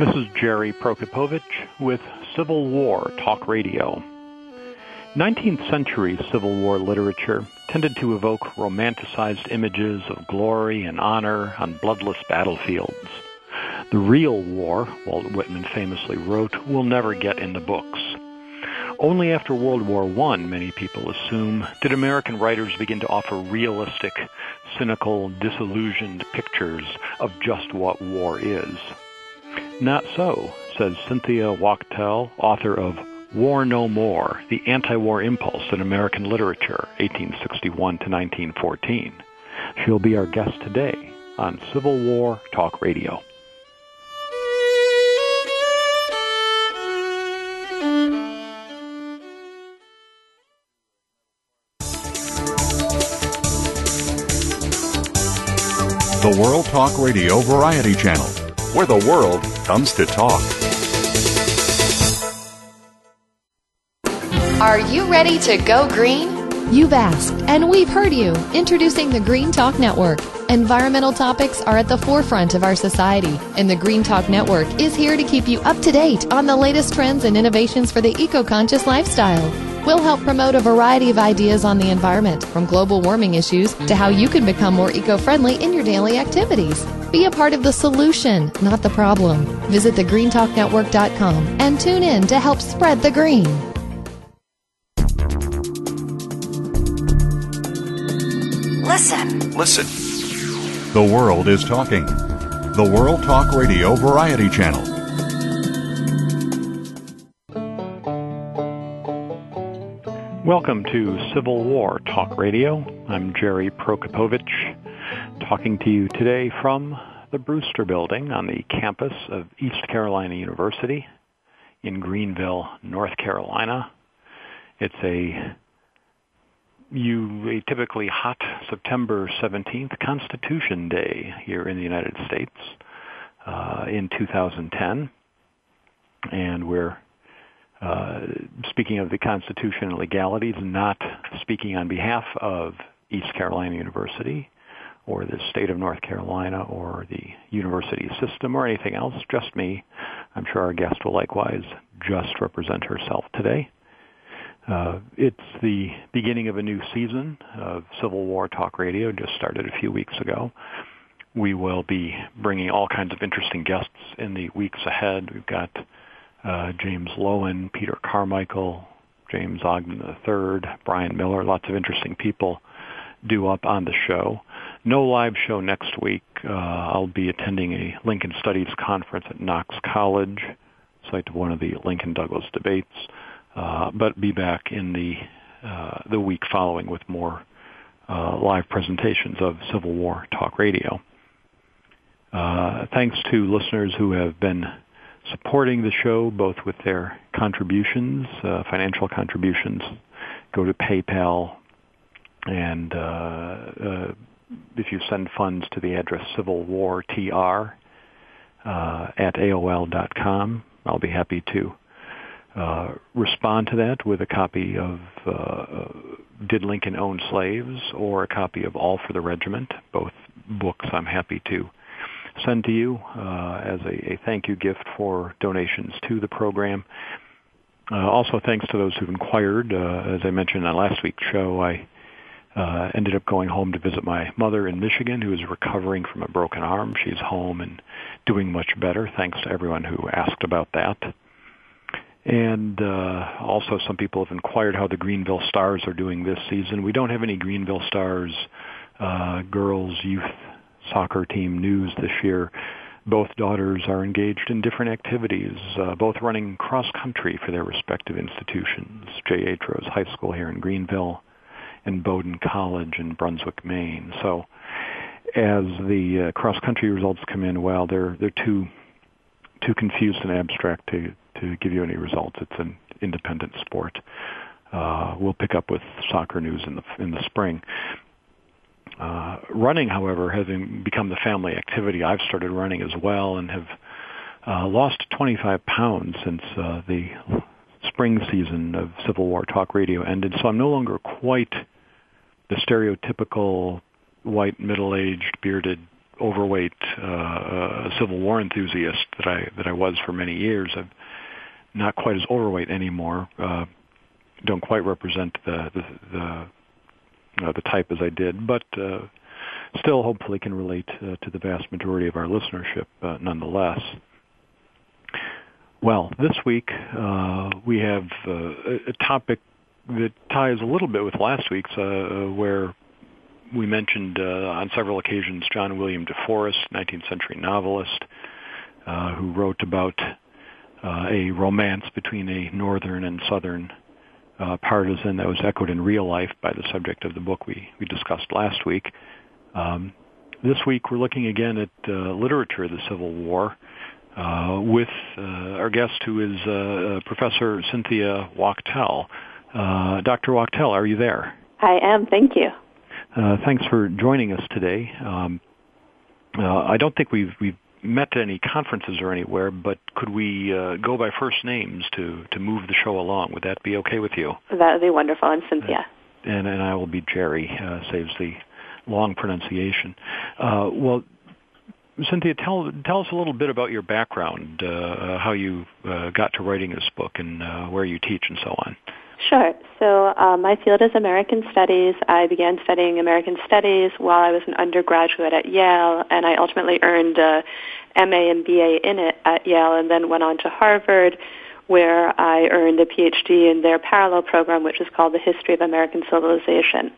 This is Jerry Prokopowicz with Civil War Talk Radio. 19th century Civil War literature tended to evoke romanticized images of glory and honor on bloodless battlefields. The real war, Walt Whitman famously wrote, will never get in the books. Only after World War I, many people assume, did American writers begin to offer realistic, cynical, disillusioned pictures of just what war is. Not so, says Cynthia Wachtel, author of War No More, The Anti-War Impulse in American Literature, 1861 to 1914. She'll be our guest today on Civil War Talk Radio. The World Talk Radio Variety Channel, where the world comes to talk. Are you ready to go green? You've asked, and we've heard you. Introducing the Green Talk Network. Environmental topics are at the forefront of our society, and the Green Talk Network is here to keep you up to date on the latest trends and innovations for the eco conscious lifestyle. We'll help promote a variety of ideas on the environment, from global warming issues to how you can become more eco friendly in your daily activities. Be a part of the solution, not the problem. Visit thegreentalknetwork.com and tune in to help spread the green. Listen. Listen. The world is talking. The World Talk Radio Variety Channel. Welcome to Civil War Talk Radio. I'm Jerry Prokopowicz, talking to you today from the Brewster Building on the campus of East Carolina University in Greenville, North Carolina. It's a you a typically hot September 17th Constitution Day here in the United States uh, in 2010, and we're uh, speaking of the Constitution and legalities, not speaking on behalf of East Carolina University or the state of North Carolina or the university system or anything else, just me. I'm sure our guest will likewise just represent herself today. Uh, it's the beginning of a new season of Civil War Talk Radio, just started a few weeks ago. We will be bringing all kinds of interesting guests in the weeks ahead. We've got uh, James Loewen, Peter Carmichael, James Ogden III, Brian Miller, lots of interesting people due up on the show. No live show next week. Uh, I'll be attending a Lincoln Studies conference at Knox College, site of one of the Lincoln Douglas debates uh, but be back in the uh, the week following with more uh, live presentations of Civil War Talk Radio. Uh, thanks to listeners who have been supporting the show, both with their contributions, uh, financial contributions. Go to PayPal, and if you send funds to the address Civil War TR at AOL.com, I'll be happy to uh, respond to that with a copy of uh, Did Lincoln Own Slaves or a copy of All for the Regiment. Both books I'm happy to send to you uh, as a, a, thank you gift for donations to the program. Uh, also, thanks to those who've inquired. Uh, as I mentioned on last week's show, I ended up going home to visit my mother in Michigan, who is recovering from a broken arm. She's home and doing much better. Thanks to everyone who asked about that. And uh, also, some people have inquired how the Greenville Stars are doing this season. We don't have any Greenville Stars uh, girls youth soccer team news this year. Both daughters are engaged in different activities, uh, both running cross country for their respective institutions. J. Rose High School here in Greenville and Bowdoin College in Brunswick, Maine. So, as the uh, cross country results come in, well, they're they're too too confused and abstract to to give you any results. It's an independent sport. Uh, we'll pick up with soccer news in the in the spring. Uh, running, however, has become the family activity. I've started running as well and have uh, lost 25 pounds since uh, the spring season of Civil War Talk Radio ended. So I'm no longer quite the stereotypical white, middle-aged, bearded, overweight uh, Civil War enthusiast that I that I was for many years. I'm not quite as overweight anymore. Uh, don't quite represent the the the, uh, the type as I did, but uh, still hopefully can relate uh, to the vast majority of our listenership uh, nonetheless. Well, this week uh, we have uh, a topic that ties a little bit with last week's, uh, where we mentioned uh, on several occasions John William DeForest, 19th century novelist, who wrote about a romance between a northern and southern uh, partisan that was echoed in real life by the subject of the book we, we discussed last week. Um, this week we're looking again at uh, literature of the Civil War uh, with uh, our guest who is uh, Professor Cynthia Wachtel. Dr. Wachtel, are you there? I am, thank you. thanks for joining us today. Um, I don't think we've, we've met any conferences or anywhere, but could we uh, go by first names to, to move the show along? Would that be okay with you? That would be wonderful. I'm Cynthia. And, and I will be Jerry, uh, saves the long pronunciation. Uh, well, Cynthia, tell tell us a little bit about your background, uh, how you uh, got to writing this book, and uh, where you teach, and so on. Sure. So uh, my field is American Studies. I began studying American Studies while I was an undergraduate at Yale, and I ultimately earned a MA and BA in it at Yale, and then went on to Harvard, where I earned a PhD in their parallel program, which is called the History of American Civilization.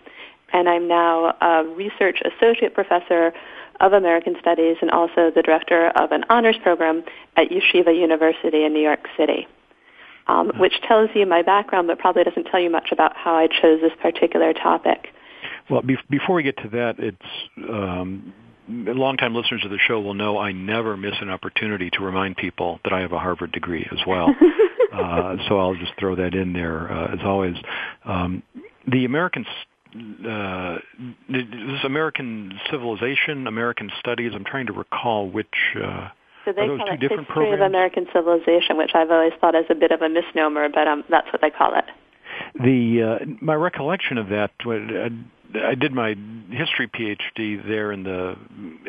And I'm now a research associate professor of American Studies and also the director of an honors program at Yeshiva University in New York City um, which tells you my background, but probably doesn't tell you much about how I chose this particular topic. Well, be- before we get to that, it's um, longtime listeners of the show will know I never miss an opportunity to remind people that I have a Harvard degree as well. uh, so I'll just throw that in there uh, as always. Um, the American uh, this American civilization, American studies. I'm trying to recall which. Uh, so they call it History programs? of American Civilization, which I've always thought is a bit of a misnomer, but um, that's what they call it. The uh, my recollection of that, uh, I did my history PhD there in the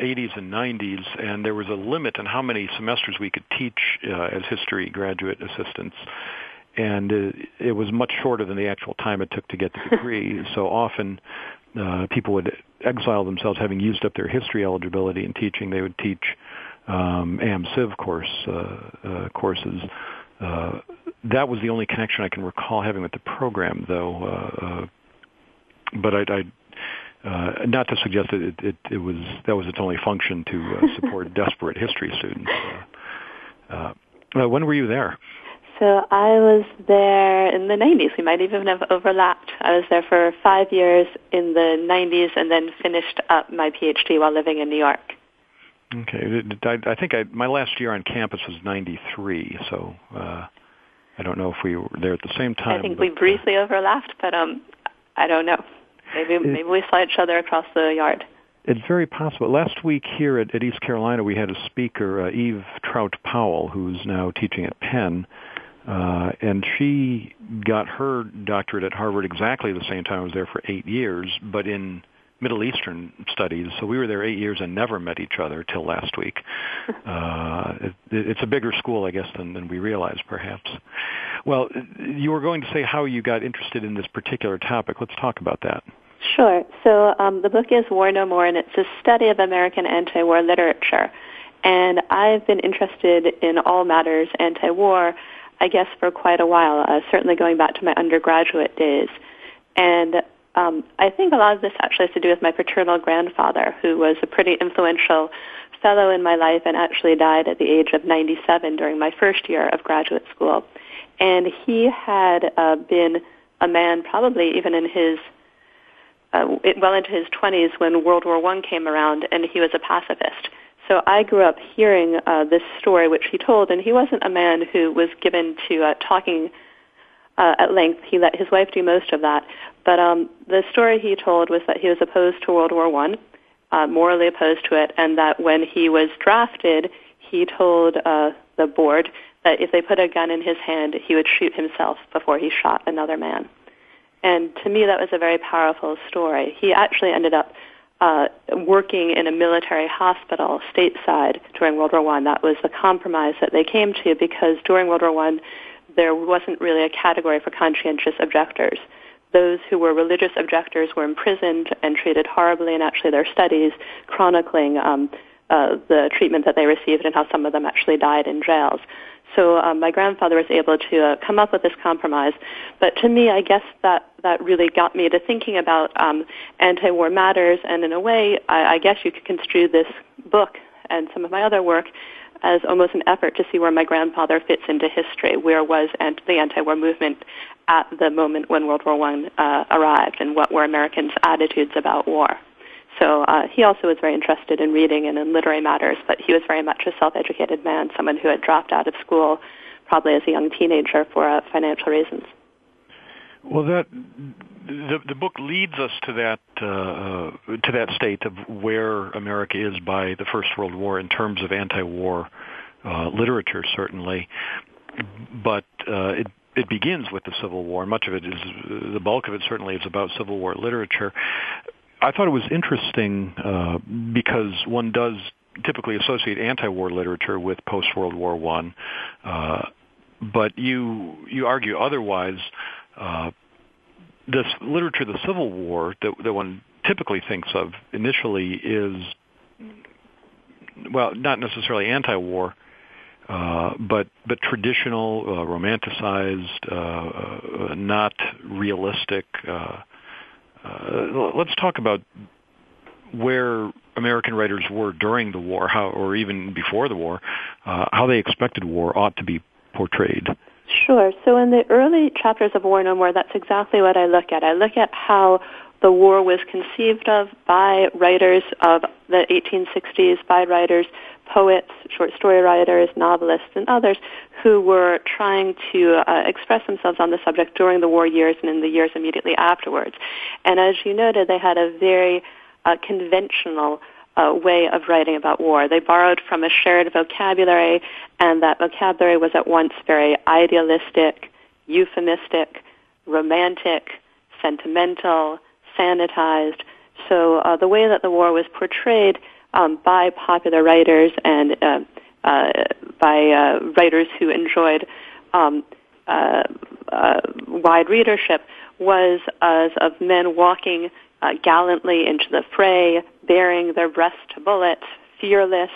80s and 90s, and there was a limit on how many semesters we could teach uh, as history graduate assistants and uh, it was much shorter than the actual time it took to get the degree. so often uh, people would exile themselves having used up their history eligibility in teaching. They would teach um, AM Civ course uh, uh, courses. Uh, that was the only connection I can recall having with the program, though. Uh, uh, but I, I uh, not to suggest that it, it, it was that was its only function to uh, support desperate history students. Uh, uh, when were you there? So I was there in the 90s. We might even have overlapped. I was there for five years in the 90s and then finished up my PhD while living in New York. Okay, I, I think I, my last year on campus was '93, so uh, I don't know if we were there at the same time. I think but, we briefly overlapped, but um, I don't know. Maybe it, maybe we saw each other across the yard. It's very possible. Last week here at, at East Carolina, we had a speaker, uh, Eve Trout Powell, who's now teaching at Penn, uh, and she got her doctorate at Harvard exactly the same time I was there for eight years, but in Middle Eastern studies. So we were there eight years and never met each other till last week. Uh, it, it's a bigger school, I guess, than, than we realized, perhaps. Well, you were going to say how you got interested in this particular topic. Let's talk about that. Sure. So um, the book is War No More, and it's a study of American anti-war literature. And I've been interested in all matters anti-war, I guess, for quite a while, uh, certainly going back to my undergraduate days. And um, I think a lot of this actually has to do with my paternal grandfather, who was a pretty influential fellow in my life and actually died at the age of 97 during my first year of graduate school. And he had uh, been a man, probably even in his uh, well into his 20s when World War I came around, and he was a pacifist. So I grew up hearing uh, this story, which he told, and he wasn't a man who was given to uh, talking uh, at length. He let his wife do most of that. But um, the story he told was that he was opposed to World War One, uh, morally opposed to it, and that when he was drafted, he told uh, the board that if they put a gun in his hand, he would shoot himself before he shot another man. And to me, that was a very powerful story. He actually ended up uh, working in a military hospital stateside during World War One. That was the compromise that they came to because during World War One, there wasn't really a category for conscientious objectors. Those who were religious objectors were imprisoned and treated horribly, and actually their studies chronicling um, uh, the treatment that they received and how some of them actually died in jails. So um, my grandfather was able to uh, come up with this compromise. But to me, I guess that that really got me to thinking about um, anti-war matters, and in a way, I, I guess you could construe this book and some of my other work as almost an effort to see where my grandfather fits into history. Where was the anti-war movement at the moment when World War One uh, arrived, and what were Americans' attitudes about war? So uh, he also was very interested in reading and in literary matters, but he was very much a self-educated man, someone who had dropped out of school probably as a young teenager for uh, financial reasons. Well, that the the book leads us to that uh, uh, to that state of where America is by the First World War in terms of anti-war uh, literature, certainly, but uh, it it begins with the Civil War. Much of it is the bulk of it certainly is about Civil War literature. I thought it was interesting uh, because one does typically associate anti-war literature with post-World War One, uh, but you you argue otherwise. Uh, this literature, the Civil War, that, that one typically thinks of initially is, well, not necessarily anti-war, uh, but but traditional, uh, romanticized, uh, uh not realistic. Uh, uh, let's talk about where American writers were during the war, how, or even before the war, how they expected war ought to be portrayed. Sure. So in the early chapters of War No More, that's exactly what I look at. I look at how the war was conceived of by writers of the 1860s, by writers, poets, short story writers, novelists, and others who were trying to uh, express themselves on the subject during the war years and in the years immediately afterwards. And as you noted, they had a very uh, conventional uh, way of writing about war. They borrowed from a shared vocabulary, and that vocabulary was at once very idealistic, euphemistic, romantic, sentimental, sanitized. So uh, the way that the war was portrayed um, by popular writers and uh, uh, by uh, writers who enjoyed um, uh, uh, wide readership was as of men walking uh, gallantly into the fray, bearing their breast to bullets, fearless,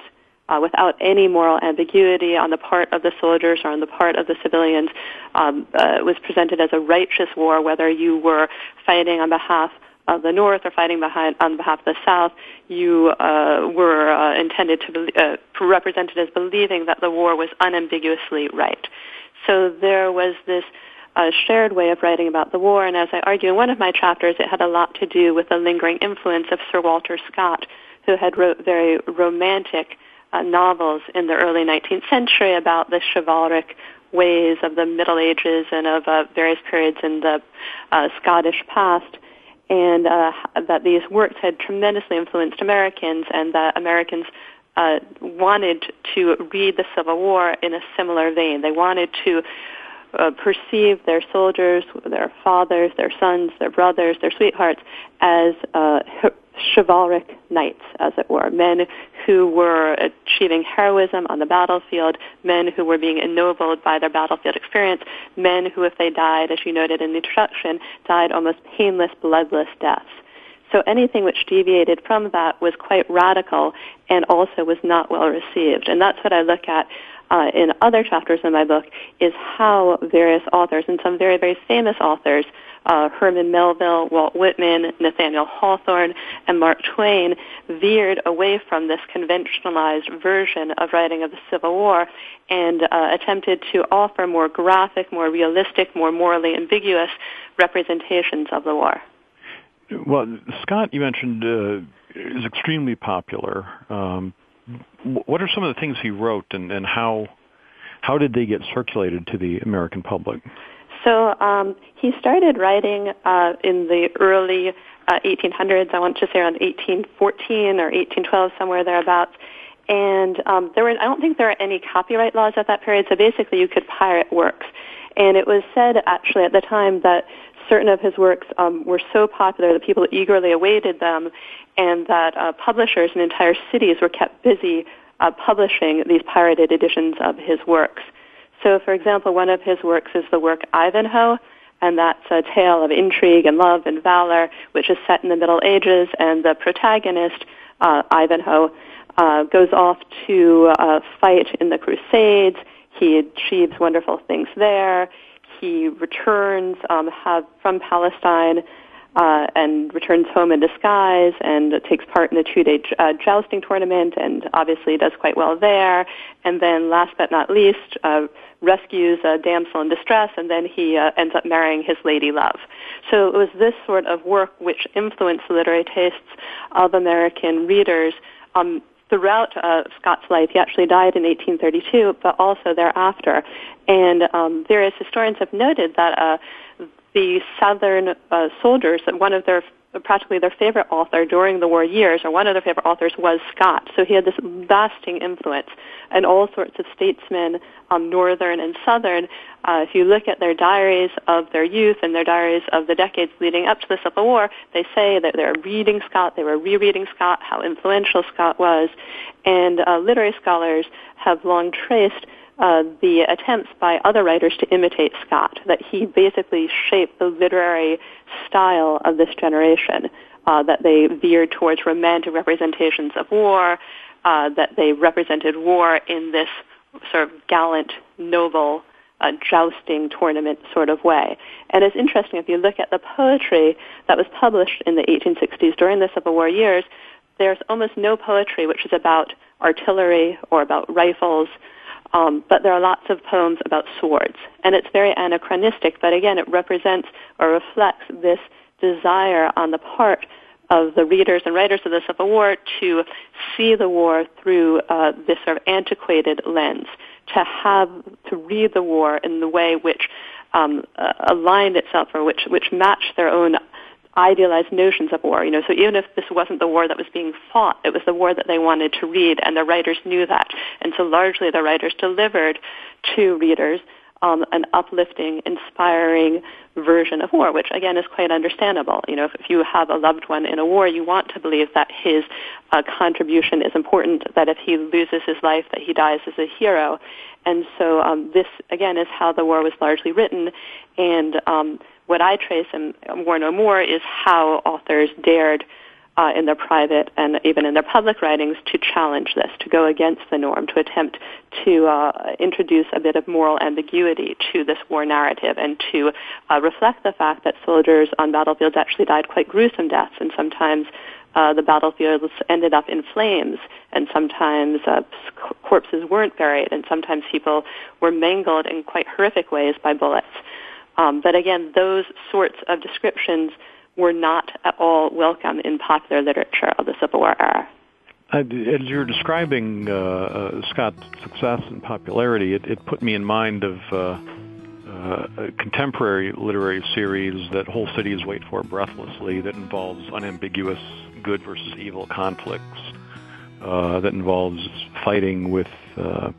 uh, without any moral ambiguity on the part of the soldiers or on the part of the civilians. Um, uh, was presented as a righteous war, whether you were fighting on behalf of the North or fighting behind, on behalf of the South, you uh, were uh, intended to be uh, represented as believing that the war was unambiguously right. So there was this a shared way of writing about the war. And as I argue in one of my chapters, it had a lot to do with the lingering influence of Sir Walter Scott, who had wrote very romantic uh, novels in the early 19th century about the chivalric ways of the Middle Ages and of uh, various periods in the uh, Scottish past, and uh, that these works had tremendously influenced Americans, and that Americans uh, wanted to read the Civil War in a similar vein. They wanted to uh, perceive their soldiers, their fathers, their sons, their brothers, their sweethearts as uh, chivalric knights, as it were, men who were achieving heroism on the battlefield, men who were being ennobled by their battlefield experience, men who, if they died, as you noted in the introduction, died almost painless, bloodless deaths. So anything which deviated from that was quite radical and also was not well received. And that's what I look at uh, in other chapters in my book is how various authors, and some very, very famous authors, uh, Herman Melville, Walt Whitman, Nathaniel Hawthorne, and Mark Twain veered away from this conventionalized version of writing of the Civil War and uh, attempted to offer more graphic, more realistic, more morally ambiguous representations of the war. Well, Scott, you mentioned, uh, is extremely popular. Um, what are some of the things he wrote, and, and how how did they get circulated to the American public? So um, he started writing uh, in the early uh, 1800s. I want to say around 1814 or 1812, somewhere thereabouts. And um, there were, I don't think there were any copyright laws at that period. So basically, you could pirate works. And it was said actually at the time that certain of his works um, were so popular that people eagerly awaited them, and that uh, publishers in entire cities were kept busy uh, publishing these pirated editions of his works. So, for example, one of his works is the work Ivanhoe, and that's a tale of intrigue and love and valor, which is set in the Middle Ages, and the protagonist, uh, Ivanhoe, uh, goes off to uh, fight in the Crusades. He achieves wonderful things there. He returns um, have, from Palestine uh, and returns home in disguise and takes part in a two-day uh, jousting tournament and obviously does quite well there. And then last but not least, uh, rescues a damsel in distress and then he uh, ends up marrying his lady love. So it was this sort of work which influenced the literary tastes of American readers um, throughout uh, Scott's life. He actually died in 1832, but also thereafter. And um, various historians have noted that uh, the Southern uh, soldiers, one of their practically their favorite author during the war years, or one of their favorite authors was Scott. So he had this lasting influence, and all sorts of statesmen, um, northern and southern. Uh, if you look at their diaries of their youth and their diaries of the decades leading up to the Civil War, they say that they're reading Scott, they were rereading Scott, how influential Scott was, and uh, literary scholars have long traced uh, the attempts by other writers to imitate Scott, that he basically shaped the literary style of this generation, uh, that they veered towards romantic representations of war, uh, that they represented war in this sort of gallant, noble, uh, jousting tournament sort of way. And it's interesting if you look at the poetry that was published in the 1860s during the Civil War years, there's almost no poetry which is about artillery or about rifles um, but there are lots of poems about swords, and it's very anachronistic. But again, it represents or reflects this desire on the part of the readers and writers of the Civil War to see the war through uh, this sort of antiquated lens, to have to read the war in the way which um, uh, aligned itself or which which matched their own idealized notions of war. You know, so even if this wasn't the war that was being fought, it was the war that they wanted to read, and the writers knew that. And so largely the writers delivered to readers um, an uplifting, inspiring version of war, which again is quite understandable. You know, if, if you have a loved one in a war, you want to believe that his uh, contribution is important, that if he loses his life, that he dies as a hero. And so um, this, again, is how the war was largely written. And um, what I trace in War No More is how authors dared uh, in their private and even in their public writings to challenge this, to go against the norm, to attempt to uh, introduce a bit of moral ambiguity to this war narrative and to uh, reflect the fact that soldiers on battlefields actually died quite gruesome deaths and sometimes uh, the battlefields ended up in flames, and sometimes uh, corpses weren't buried, and sometimes people were mangled in quite horrific ways by bullets. Um, but again, those sorts of descriptions were not at all welcome in popular literature of the Civil War era. As you're describing uh, uh, Scott's success and popularity, it, it, put me in mind of uh, uh, a contemporary literary series that whole cities wait for breathlessly that involves unambiguous good versus evil conflicts, uh, that involves fighting with uh,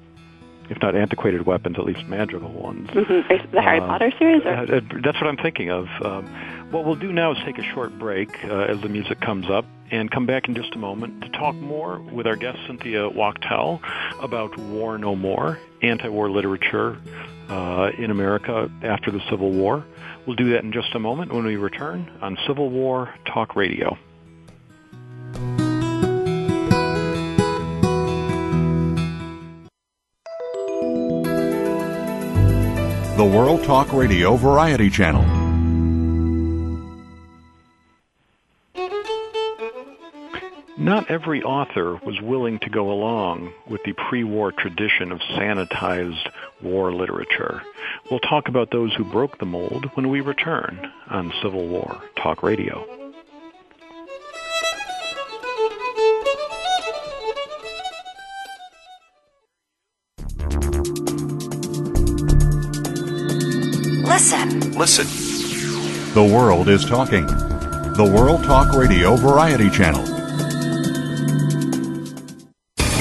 if not antiquated weapons, at least magical ones. Mm-hmm. The Harry uh, Potter series? Or? Uh, that's what I'm thinking of. Um, what we'll do now is take a short break uh, as the music comes up and come back in just a moment to talk more with our guest Cynthia Wachtel about War No More, anti-war literature uh, in America after the Civil War. We'll do that in just a moment when we return on Civil War Talk Radio. The World Talk Radio Variety Channel. Not every author was willing to go along with the pre-war tradition of sanitized war literature. We'll talk about those who broke the mold when we return on Civil War Talk Radio. Listen. Listen. The world is talking. The World Talk Radio Variety Channel.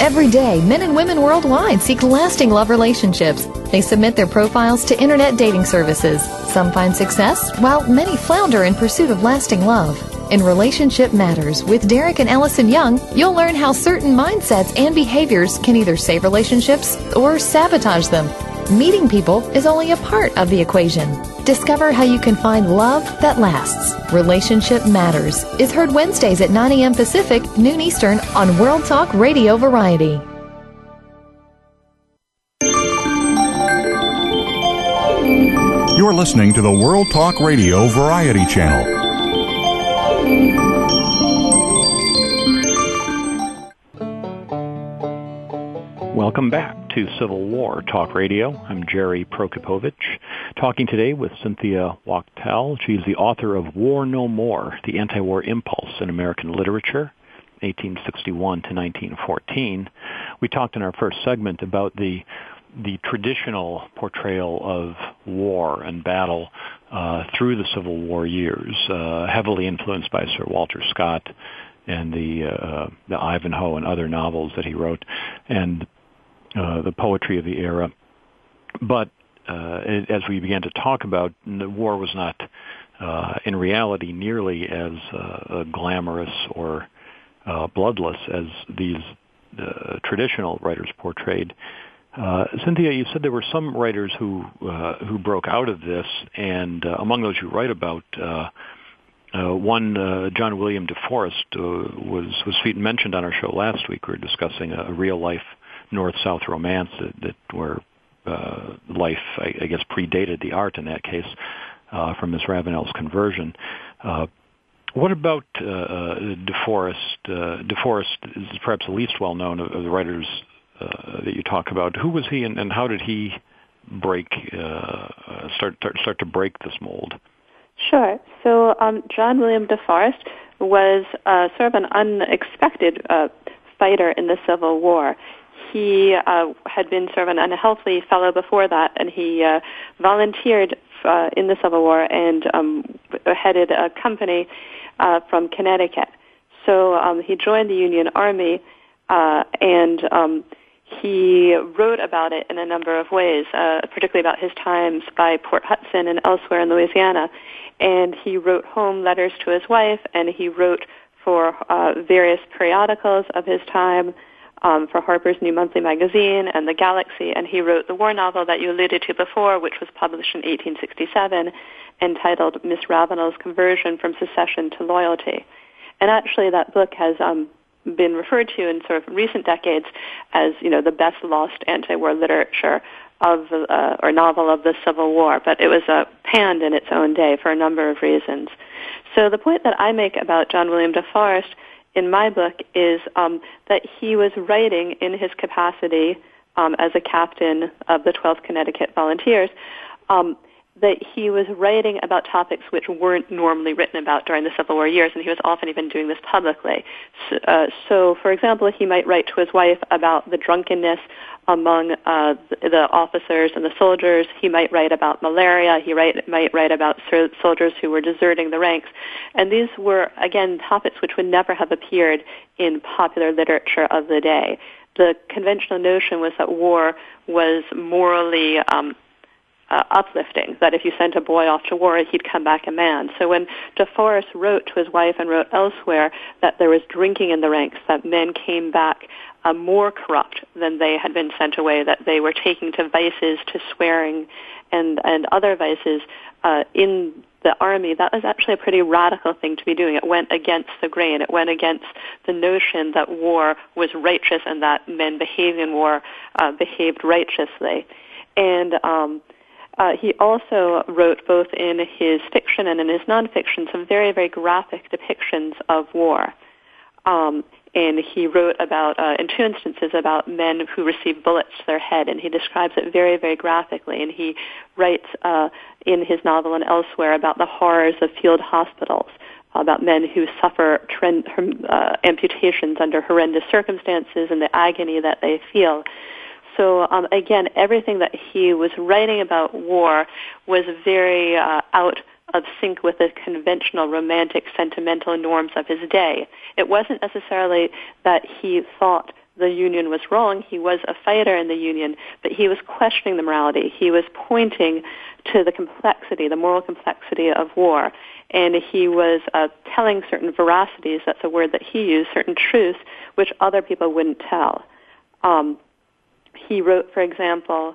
Every day, men and women worldwide seek lasting love relationships. They submit their profiles to internet dating services. Some find success, while many flounder in pursuit of lasting love. In Relationship Matters with Derek and Ellison Young, you'll learn how certain mindsets and behaviors can either save relationships or sabotage them. Meeting people is only a part of the equation. Discover how you can find love that lasts. Relationship Matters is heard Wednesdays at 9 a.m. Pacific, noon Eastern on World Talk Radio Variety. You're listening to the World Talk Radio Variety Channel. Welcome back to Civil War Talk Radio. I'm Jerry Prokopowicz, talking today with Cynthia Wachtel. She's the author of War No More, The Anti-War Impulse in American Literature, 1861 to 1914. We talked in our first segment about the the traditional portrayal of war and battle uh, through the Civil War years, uh, heavily influenced by Sir Walter Scott and the uh, the Ivanhoe and other novels that he wrote, and uh, the poetry of the era. But uh, as we began to talk about, the war was not, uh, in reality, nearly as uh, glamorous or uh, bloodless as these uh, traditional writers portrayed. Uh, Cynthia, you said there were some writers who uh, who broke out of this, and uh, among those you write about, uh, uh, one uh, John William DeForest uh, was was mentioned on our show last week. We were discussing a real life north-south romance that, that where uh, life, I, I guess, predated the art in that case uh, from Miss Ravenel's conversion. Uh, what about uh, uh, DeForest? Uh, DeForest is perhaps the least well known of, of the writers that you talk about. Who was he, and, and how did he break start, start start to break this mold? Sure. So um, John William DeForest was sort of an unexpected fighter in the Civil War he uh, had been sort of an unhealthy fellow before that, and he uh, volunteered uh, in the Civil War and um, headed a company uh, from Connecticut. So um, he joined the Union Army, uh, and um, he wrote about it in a number of ways, uh, particularly about his times by Port Hudson and elsewhere in Louisiana. And he wrote home letters to his wife, and he wrote for uh, various periodicals of his time um, for Harper's New Monthly Magazine and The Galaxy, and he wrote the war novel that you alluded to before, which was published in 1867, entitled Miss Ravenel's Conversion from Secession to Loyalty. And actually, that book has um, been referred to in sort of recent decades as, you know, the best lost anti-war literature of uh, or novel of the Civil War, but it was uh, panned in its own day for a number of reasons. So the point that I make about John William DeForest in my book is um, that he was writing in his capacity um, as a captain of the 12th Connecticut Volunteers. Um, that he was writing about topics which weren't normally written about during the Civil War years, and he was often even doing this publicly. So, uh, so for example, he might write to his wife about the drunkenness among uh, the officers and the soldiers. He might write about malaria. He write, might write about soldiers who were deserting the ranks. And these were, again, topics which would never have appeared in popular literature of the day. The conventional notion was that war was morally um, uh, uplifting, that if you sent a boy off to war, he'd come back a man. So when DeForest wrote to his wife and wrote elsewhere that there was drinking in the ranks, that men came back uh, more corrupt than they had been sent away, that they were taking to vices, to swearing, and, and other vices uh, in the army, that was actually a pretty radical thing to be doing. It went against the grain. It went against the notion that war was righteous and that men behaving in war uh, behaved righteously. And um, uh, he also wrote both in his fiction and in his nonfiction some very, very graphic depictions of war. Um, and he wrote about, uh, in two instances, about men who received bullets to their head, and he describes it very, very graphically. And he writes uh, in his novel and elsewhere about the horrors of field hospitals, about men who suffer trend, uh, amputations under horrendous circumstances and the agony that they feel. So um, again, everything that he was writing about war was very uh, out of sync with the conventional romantic sentimental norms of his day. It wasn't necessarily that he thought the Union was wrong. He was a fighter in the Union, but he was questioning the morality. He was pointing to the complexity, the moral complexity of war. And he was uh, telling certain veracities, that's a word that he used, certain truths, which other people wouldn't tell. Um, he wrote, for example,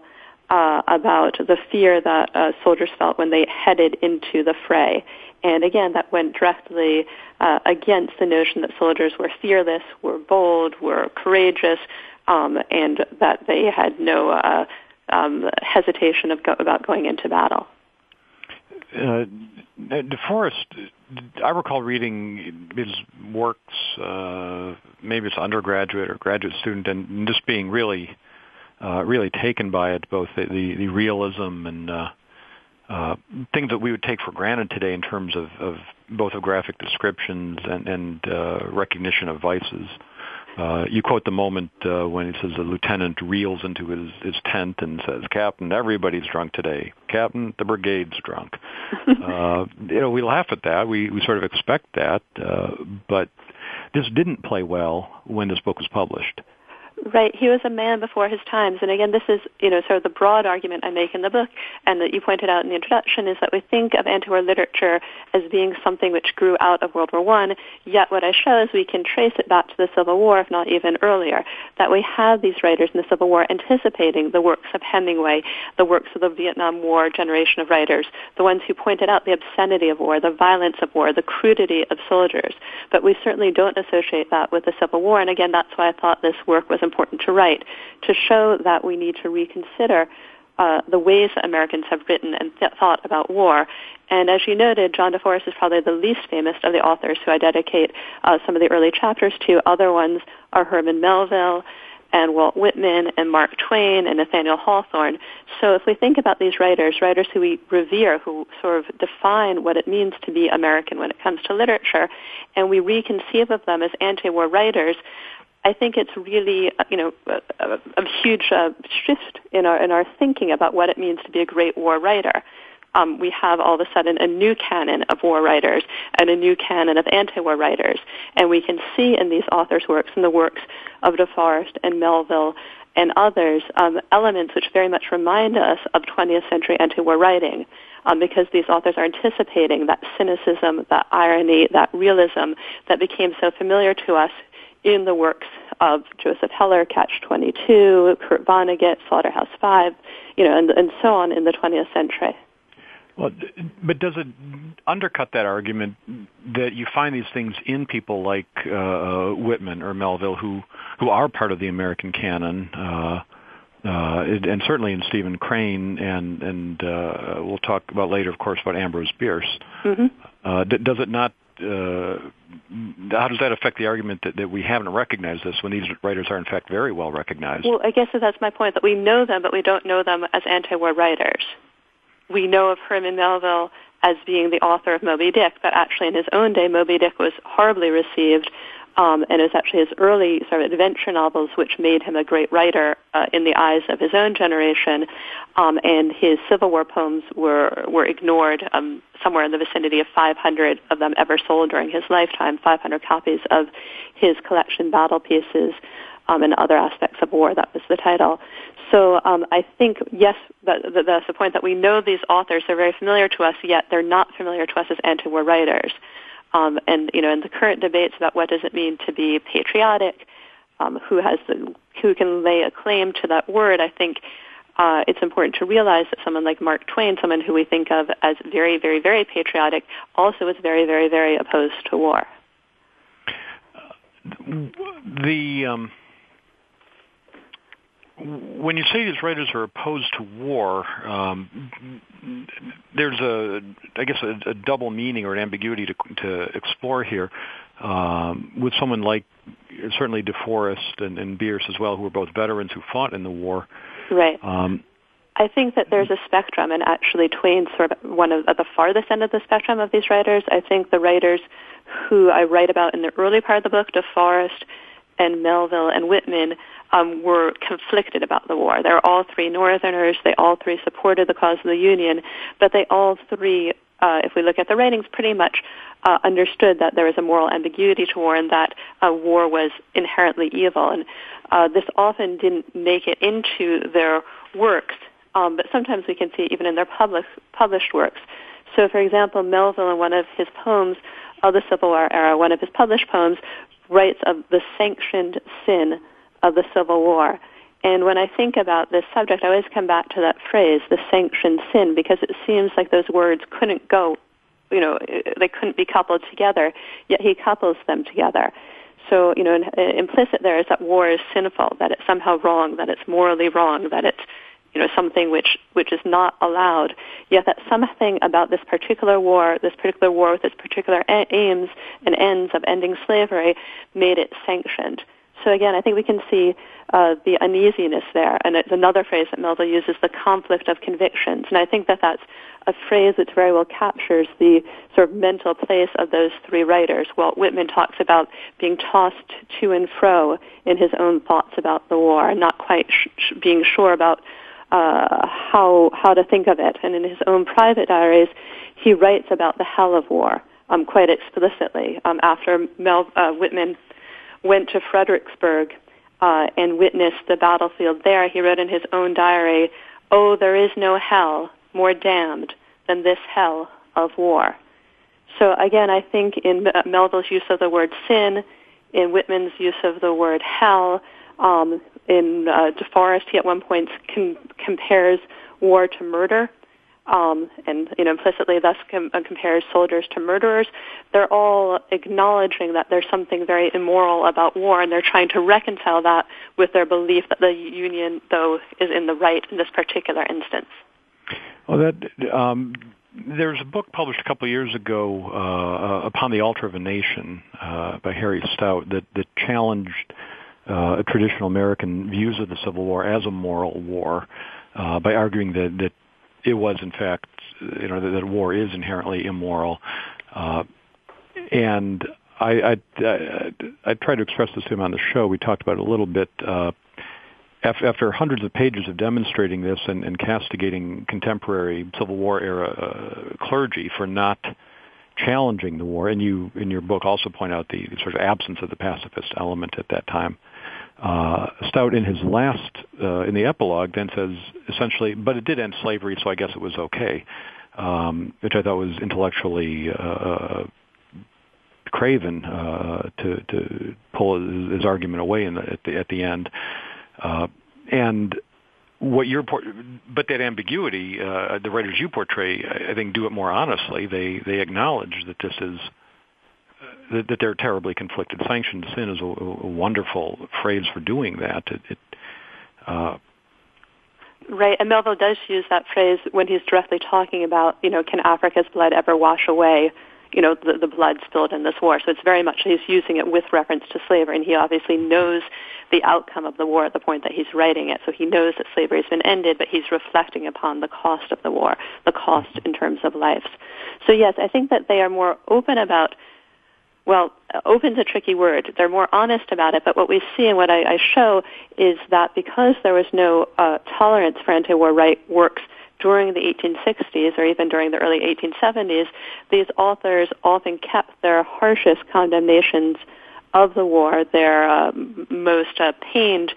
uh, about the fear that uh, soldiers felt when they headed into the fray. And again, that went directly uh, against the notion that soldiers were fearless, were bold, were courageous, um, and that they had no uh, um, hesitation of go- about going into battle. Uh, DeForest, I recall reading his works, uh, maybe it's an undergraduate or graduate student, and just being really, uh, really taken by it, both the, the, the realism and uh, uh, things that we would take for granted today in terms of, of both of graphic descriptions and, and uh, recognition of vices. Uh, you quote the moment uh, when he says the lieutenant reels into his, his tent and says, "Captain, everybody's drunk today. Captain, the brigade's drunk." uh, you know, we laugh at that. We we sort of expect that, uh, but this didn't play well when this book was published. Right. He was a man before his times. And again, this is, you know, sort of the broad argument I make in the book and that you pointed out in the introduction is that we think of anti-war literature as being something which grew out of World War One, yet what I show is we can trace it back to the Civil War, if not even earlier. That we have these writers in the Civil War anticipating the works of Hemingway, the works of the Vietnam War generation of writers, the ones who pointed out the obscenity of war, the violence of war, the crudity of soldiers. But we certainly don't associate that with the Civil War. And again, that's why I thought this work was important to write, to show that we need to reconsider uh, the ways that Americans have written and th- thought about war. And as you noted, John DeForest is probably the least famous of the authors who I dedicate uh, some of the early chapters to. Other ones are Herman Melville and Walt Whitman and Mark Twain and Nathaniel Hawthorne. So if we think about these writers, writers who we revere, who sort of define what it means to be American when it comes to literature, and we reconceive of them as anti-war writers, I think it's really, uh, you know, a, a, huge uh, shift in our in our thinking about what it means to be a great war writer. Um, we have all of a sudden a new canon of war writers and a new canon of anti-war writers, and we can see in these authors' works, in the works of DeForest and Melville and others, um, elements which very much remind us of 20th century anti-war writing. Um, because these authors are anticipating that cynicism, that irony, that realism that became so familiar to us in the works of Joseph Heller, Catch 22, Kurt Vonnegut, Slaughterhouse Five, you know, and, and so on in the 20th century. Well, but does it undercut that argument that you find these things in people like uh, Whitman or Melville, who who are part of the American canon, uh, uh, and certainly in Stephen Crane, and and uh, we'll talk about later, of course, about Ambrose Bierce. Mm-hmm. Uh, does it not uh, Uh, how does that affect the argument that, that we haven't recognized this when these writers are in fact very well recognized? Well, I guess that's my point that we know them, but we don't know them as anti-war writers. We know of Herman Melville as being the author of Moby Dick, but actually in his own day, Moby Dick was horribly received um, and it was actually his early sort of adventure novels which made him a great writer uh, in the eyes of his own generation. Um, and his Civil War poems were were ignored. Um, somewhere in the vicinity of 500 of them ever sold during his lifetime. 500 copies of his collection Battle Pieces um, and other aspects of war. That was the title. So um, I think yes, that, that, that's the point that we know these authors. They're very familiar to us, yet they're not familiar to us as anti-war writers. Um, and you know, in the current debates about what does it mean to be patriotic, um, who has the, who can lay a claim to that word, I think uh, it's important to realize that someone like Mark Twain, someone who we think of as very, very, very patriotic, also is very, very, very opposed to war. The um, when you say these writers are opposed to war, um, there's a, I guess, a, a, double meaning or an ambiguity to, to explore here. Um, with someone like certainly DeForest and, and Bierce as well, who are both veterans who fought in the war. Right. Um, I think that there's a spectrum, and actually Twain's sort of one of at the farthest end of the spectrum of these writers. I think the writers who I write about in the early part of the book, DeForest and Melville and Whitman, um, were conflicted about the war. They're all three Northerners. They all three supported the cause of the Union, but they all three, uh, if we look at the ratings, pretty much uh, understood that there was a moral ambiguity to war and that uh, war was inherently evil. And uh, this often didn't make it into their works, um, but sometimes we can see even in their public, published works. So, for example, Melville, in one of his poems of the Civil War era, one of his published poems, writes of the sanctioned sin of the Civil War. And when I think about this subject, I always come back to that phrase, the sanctioned sin, because it seems like those words couldn't go, you know, they couldn't be coupled together, yet he couples them together. So, you know, uh, implicit there is that war is sinful, that it's somehow wrong, that it's morally wrong, that it's, you know, something which, which is not allowed. Yet that something about this particular war, this particular war with its particular aims and ends of ending slavery made it sanctioned. So again, I think we can see uh, the uneasiness there. And it's another phrase that Melville uses, the conflict of convictions. And I think that that's a phrase that very well captures the sort of mental place of those three writers. Walt Whitman talks about being tossed to and fro in his own thoughts about the war and not quite sh- being sure about uh, how how to think of it. And in his own private diaries, he writes about the hell of war um, quite explicitly. Um, after Mel uh, Whitman went to Fredericksburg uh, and witnessed the battlefield there, he wrote in his own diary, "Oh, there is no hell more damned than this hell of war." So again, I think in Melville's use of the word sin, in Whitman's use of the word hell, um, in uh, DeForest, he at one point com- compares war to murder um, and you know, implicitly thus com- uh, compares soldiers to murderers. They're all acknowledging that there's something very immoral about war, and they're trying to reconcile that with their belief that the Union, though, is in the right in this particular instance. Well, that um, there's a book published a couple of years ago, uh, "Upon the Altar of a Nation" uh, by Harry Stout, that that challenged uh, traditional American views of the Civil War as a moral war. Uh, by arguing that, that it was in fact, you know, that, war is inherently immoral. Uh, and I, I, I, I tried to express this to him on the show. We talked about it a little bit. Uh, after hundreds of pages of demonstrating this and, and castigating contemporary Civil War era uh, clergy for not challenging the war, and you in your book also point out the sort of absence of the pacifist element at that time. Uh, Stout, in his last, uh, in the epilogue, then says essentially, but it did end slavery, so I guess it was okay, um, which I thought was intellectually uh, craven uh, to to pull his, his argument away in the, at the at the end, uh, and what you're but that ambiguity uh, the writers you portray I think do it more honestly. They they acknowledge that this is that, that they're terribly conflicted. Sanctioned sin is a, a wonderful phrase for doing that. It, it, uh, Right, and Melville does use that phrase when he's directly talking about, you know, can Africa's blood ever wash away, you know, the, the blood spilled in this war. So it's very much he's using it with reference to slavery, and he obviously knows the outcome of the war at the point that he's writing it. So he knows that slavery has been ended, but he's reflecting upon the cost of the war, the cost in terms of lives. So yes, I think that they are more open about well, open's a tricky word. They're more honest about it, but what we see and what I, I show is that because there was no uh, tolerance for anti-war right works during the 1860s or even during the early 1870s, these authors often kept their harshest condemnations of the war, their uh, most uh, pained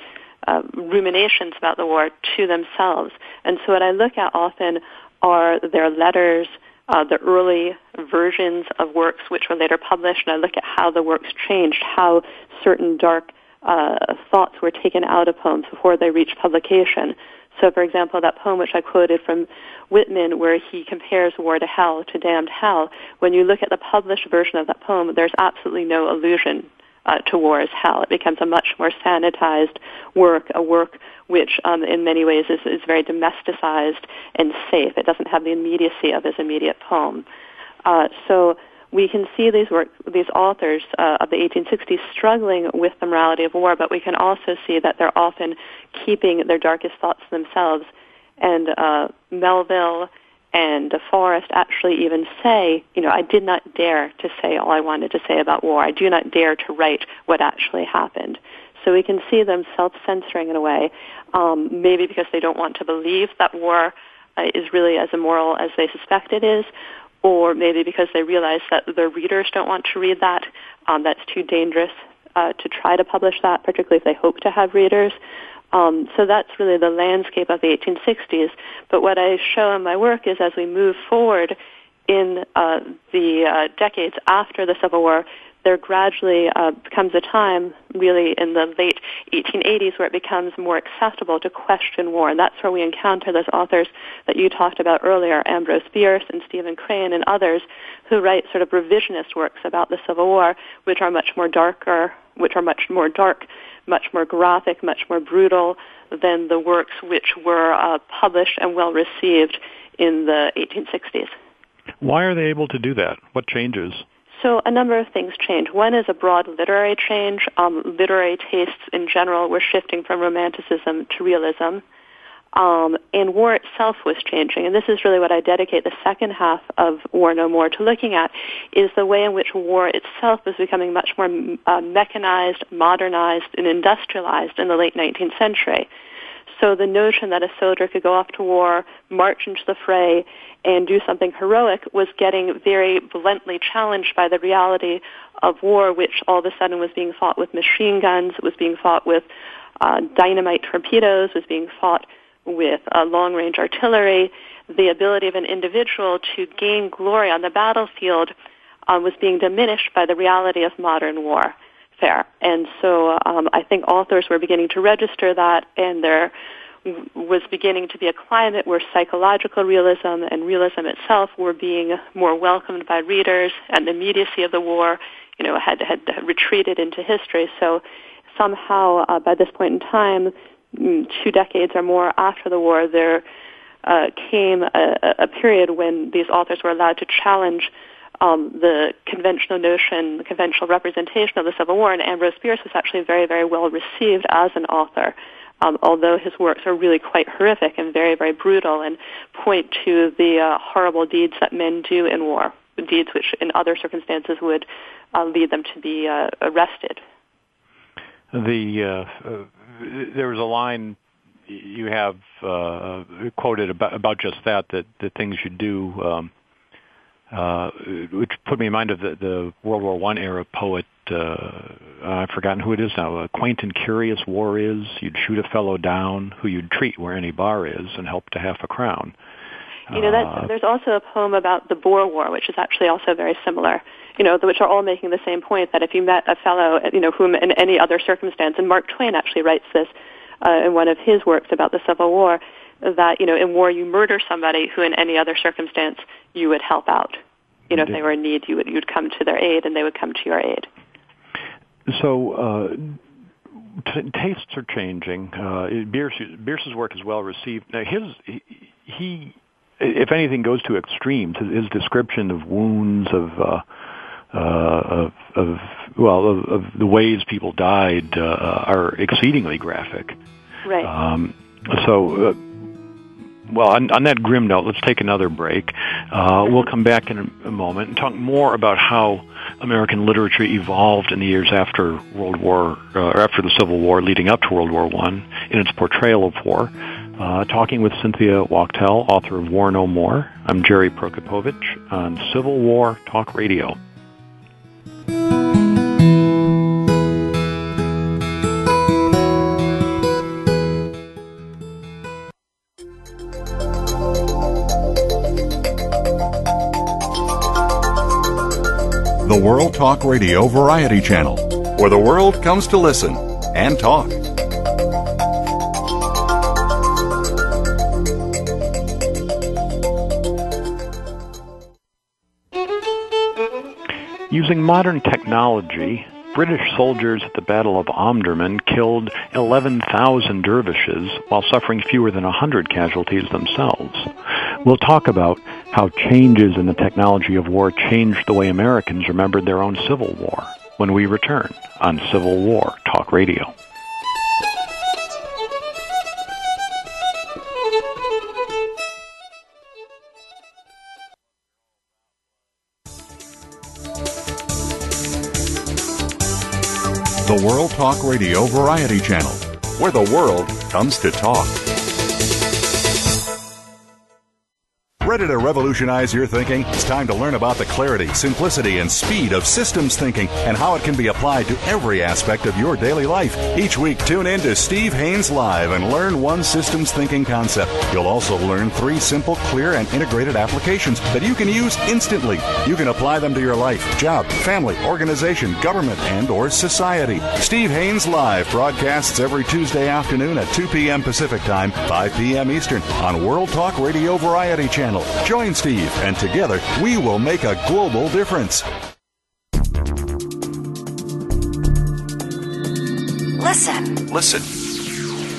uh, ruminations about the war to themselves. And so what I look at often are their letters, uh, the early versions of works which were later published, and I look at how the works changed, how certain dark uh, thoughts were taken out of poems before they reached publication. So, for example, that poem which I quoted from Whitman, where he compares war to hell, to damned hell, when you look at the published version of that poem, there's absolutely no allusion uh, to war as hell. It becomes a much more sanitized work, a work which um, in many ways is, is very domesticized and safe. It doesn't have the immediacy of his immediate poem. Uh, so we can see these work, these authors uh, of the 1860s struggling with the morality of war, but we can also see that they're often keeping their darkest thoughts themselves. And uh, Melville and the DeForest actually even say, you know, I did not dare to say all I wanted to say about war. I do not dare to write what actually happened. So we can see them self-censoring in a way, um, maybe because they don't want to believe that war uh, is really as immoral as they suspect it is, or maybe because they realize that their readers don't want to read that, um, that's too dangerous uh, to try to publish that, particularly if they hope to have readers. Um, so that's really the landscape of the 1860s. But what I show in my work is as we move forward in uh, the uh, decades after the Civil War, there gradually uh, becomes a time, really in the late 1880s, where it becomes more acceptable to question war. And that's where we encounter those authors that you talked about earlier, Ambrose Bierce and Stephen Crane and others, who write sort of revisionist works about the Civil War, which are much more darker, which are much more dark, much more graphic, much more brutal than the works which were uh, published and well received in the 1860s. Why are they able to do that? What changes? So a number of things change. One is a broad literary change. Um, literary tastes in general were shifting from romanticism to realism. Um, and war itself was changing. And this is really what I dedicate the second half of War No More to looking at, is the way in which war itself was becoming much more uh, mechanized, modernized, and industrialized in the late 19th century. So the notion that a soldier could go off to war, march into the fray, and do something heroic was getting very bluntly challenged by the reality of war, which all of a sudden was being fought with machine guns, was being fought with uh, dynamite torpedoes, was being fought with uh, long-range artillery. The ability of an individual to gain glory on the battlefield uh, was being diminished by the reality of modern war fair. And so um, I think authors were beginning to register that, and there was beginning to be a climate where psychological realism and realism itself were being more welcomed by readers, and the immediacy of the war, you know, had had retreated into history. So somehow, uh, by this point in time, two decades or more after the war, there uh, came a, a period when these authors were allowed to challenge um, the conventional notion, the conventional representation of the Civil War, and Ambrose Bierce was actually very, very well received as an author. Um, although his works are really quite horrific and very, very brutal and point to the uh, horrible deeds that men do in war, deeds which in other circumstances would uh, lead them to be uh, arrested. The uh, uh, there was a line you have uh, quoted about about just that that the things you do um, uh, which put me in mind of the, the World War One era poet. Uh, I've forgotten who it is now. A quaint and curious war is. You'd shoot a fellow down who you'd treat where any bar is, and help to half a crown. You know, that, uh, there's also a poem about the Boer War, which is actually also very similar. You know, which are all making the same point that if you met a fellow, you know, whom in any other circumstance, and Mark Twain actually writes this uh, in one of his works about the Civil War, that you know, in war you murder somebody who in any other circumstance you would help out. You know, Indeed. if they were in need, you would you'd come to their aid, and they would come to your aid. So. Uh, t- tastes are changing. Uh, Bierce, Bierce's work is well received. Now his he, he, if anything, goes to extremes. His description of wounds, of uh, uh, of, of well, of, of the ways people died, uh, are exceedingly graphic. Right. Um, so, uh, well, on, on, that grim note, let's take another break. Uh, we'll come back in a, a, moment and talk more about how American literature evolved in the years after World War, uh, or after the Civil War, leading up to World War One, in its portrayal of war. Uh, talking with Cynthia Wachtel, author of War No More. I'm Jerry Prokopowicz on Civil War Talk Radio. The World Talk Radio Variety Channel, where the world comes to listen and talk. Using modern technology, British soldiers at the Battle of Omdurman killed 11,000 dervishes while suffering fewer than 100 casualties themselves. We'll talk about how changes in the technology of war changed the way Americans remembered their own Civil War when we return on Civil War Talk Radio. The World Talk Radio Variety Channel, where the world comes to talk. Ready to revolutionize your thinking? It's time to learn about the clarity, simplicity, and speed of systems thinking and how it can be applied to every aspect of your daily life. Each week, tune in to Steve Haines Live and learn one systems thinking concept. You'll also learn three simple, clear, and integrated applications that you can use instantly. You can apply them to your life, job, family, organization, government, and or society. Steve Haines Live broadcasts every Tuesday afternoon at 2 p.m. Pacific Time, 5 p.m. Eastern on World Talk Radio Variety Channel. Join Steve, and together we will make a global difference. Listen. Listen.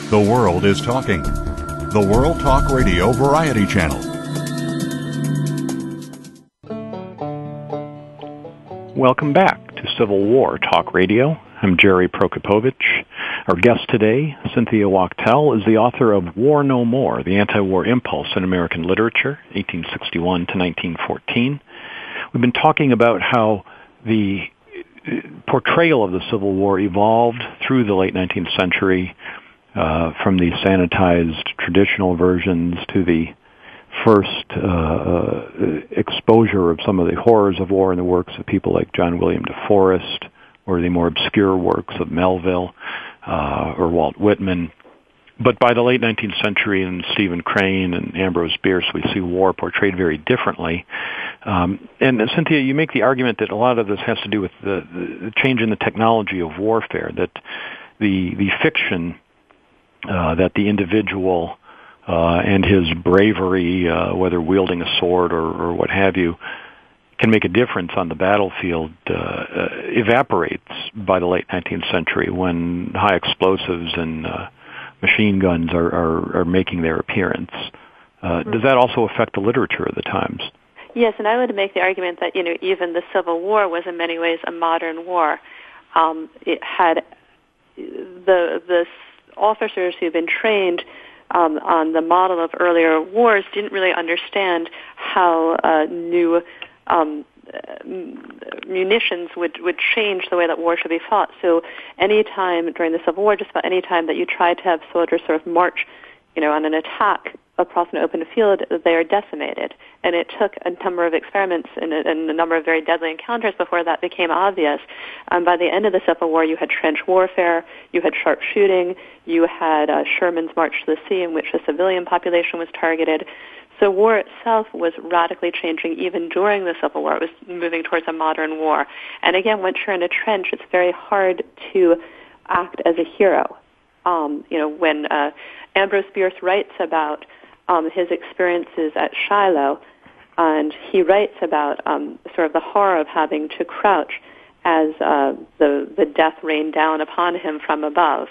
The world is talking. The World Talk Radio Variety Channel. Welcome back to Civil War Talk Radio. I'm Jerry Prokopowicz. Our guest today, Cynthia Wachtel, is the author of War No More, The Anti-War Impulse in American Literature, 1861 to 1914. We've been talking about how the portrayal of the Civil War evolved through the late 19th century uh, from the sanitized traditional versions to the first uh, uh, exposure of some of the horrors of war in the works of people like John William DeForest or the more obscure works of Melville uh, or Walt Whitman. But by the late 19th century, and Stephen Crane and Ambrose Bierce, we see war portrayed very differently. Um, and uh, Cynthia, you make the argument that a lot of this has to do with the, the change in the technology of warfare. That the the fiction uh, that the individual uh, and his bravery, uh, whether wielding a sword or, or what have you, can make a difference on the battlefield uh, uh, evaporates by the late 19th century when high explosives and uh, machine guns are, are, are making their appearance. Uh, does that also affect the literature of the times? Yes, and I would make the argument that you know even the Civil War was in many ways a modern war. Um, it had the the officers who've been trained um, on the model of earlier wars didn't really understand how uh, new um, munitions would would change the way that war should be fought. So any time during the Civil War, just about any time that you tried to have soldiers sort of march, you know, on an attack across an open field, they are decimated. And it took a number of experiments and a, and a number of very deadly encounters before that became obvious. Um, by the end of the Civil War, you had trench warfare, you had sharpshooting, you had uh, Sherman's March to the Sea, in which the civilian population was targeted. So war itself was radically changing even during the Civil War. It was moving towards a modern war. And again, once you're in a trench, it's very hard to act as a hero. Um, you know, when uh, Ambrose Bierce writes about um, his experiences at Shiloh, and he writes about um, sort of the horror of having to crouch as uh, the the death rained down upon him from above.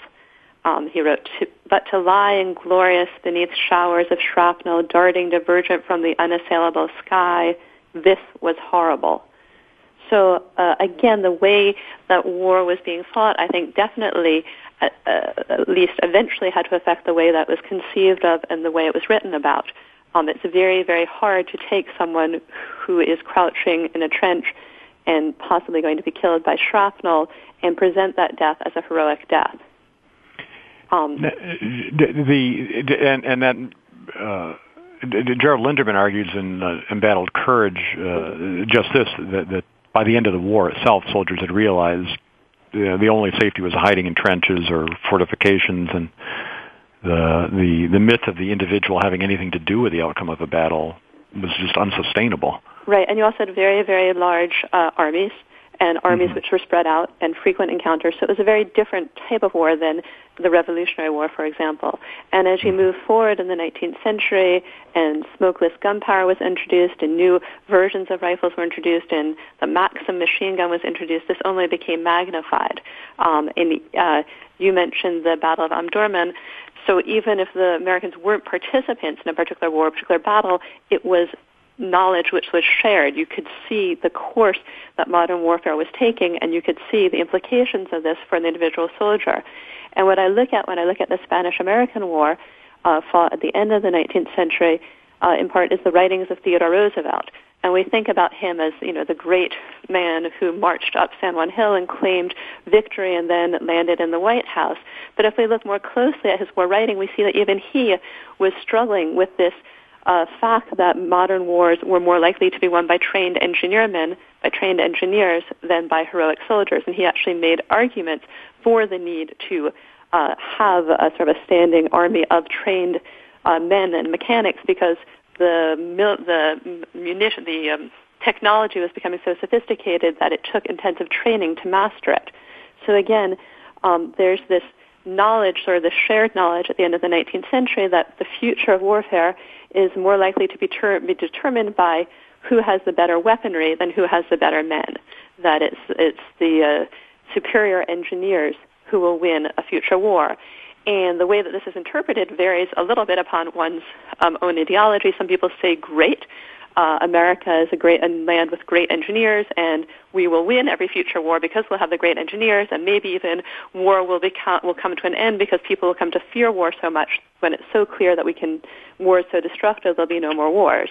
Um, he wrote, but to lie inglorious beneath showers of shrapnel darting divergent from the unassailable sky, this was horrible. So uh, again, the way that war was being fought, I think definitely, uh, uh, at least eventually, had to affect the way that was conceived of and the way it was written about. Um, it's very, very hard to take someone who is crouching in a trench and possibly going to be killed by shrapnel and present that death as a heroic death. Um, the, the and and that uh, Gerald Linderman argues in uh, Embattled Courage uh, just this that, that by the end of the war itself, soldiers had realized uh, the only safety was hiding in trenches or fortifications, and the the the myth of the individual having anything to do with the outcome of a battle was just unsustainable. Right, and you also had very very large uh, armies and armies mm-hmm. which were spread out and frequent encounters. So it was a very different type of war than the Revolutionary War, for example. And as you mm-hmm. move forward in the 19th century and smokeless gunpowder was introduced and new versions of rifles were introduced and the Maxim machine gun was introduced, this only became magnified. Um, and uh, you mentioned the Battle of Omdurman. So even if the Americans weren't participants in a particular war, a particular battle, it was knowledge which was shared. You could see the course that modern warfare was taking, and you could see the implications of this for an individual soldier. And what I look at when I look at the Spanish-American War, uh, fought at the end of the 19th century, uh, in part is the writings of Theodore Roosevelt. And we think about him as, you know, the great man who marched up San Juan Hill and claimed victory and then landed in the White House. But if we look more closely at his war writing, we see that even he was struggling with this uh, fact that modern wars were more likely to be won by trained engineermen, by trained engineers, than by heroic soldiers. And he actually made arguments for the need to uh, have a sort of a standing army of trained uh, men and mechanics because the mil- the munition the um, technology was becoming so sophisticated that it took intensive training to master it. So again, um, there's this knowledge, sort of the shared knowledge at the end of the 19th century that the future of warfare is more likely to be, ter- be determined by who has the better weaponry than who has the better men. That it's, it's the uh, superior engineers who will win a future war. And the way that this is interpreted varies a little bit upon one's um, own ideology. Some people say great, uh, America is a great a land with great engineers, and we will win every future war because we'll have the great engineers, and maybe even war will become will come to an end because people will come to fear war so much when it's so clear that we can war is so destructive there'll be no more wars.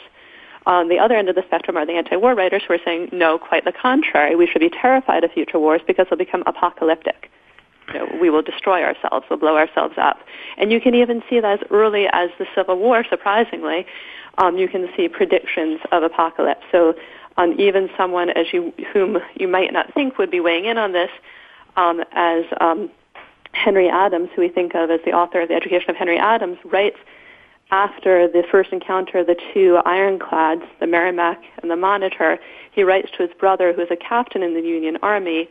On the other end of the spectrum are the anti-war writers who are saying no, quite the contrary. We should be terrified of future wars because they'll become apocalyptic. You know, we will destroy ourselves, we'll blow ourselves up. And you can even see that as early as the Civil War, surprisingly, um, you can see predictions of apocalypse. So um, even someone as you whom you might not think would be weighing in on this, um, as um, Henry Adams, who we think of as the author of the Education of Henry Adams, writes after the first encounter of the two ironclads, the Merrimac and the Monitor, he writes to his brother, who is a captain in the Union Army,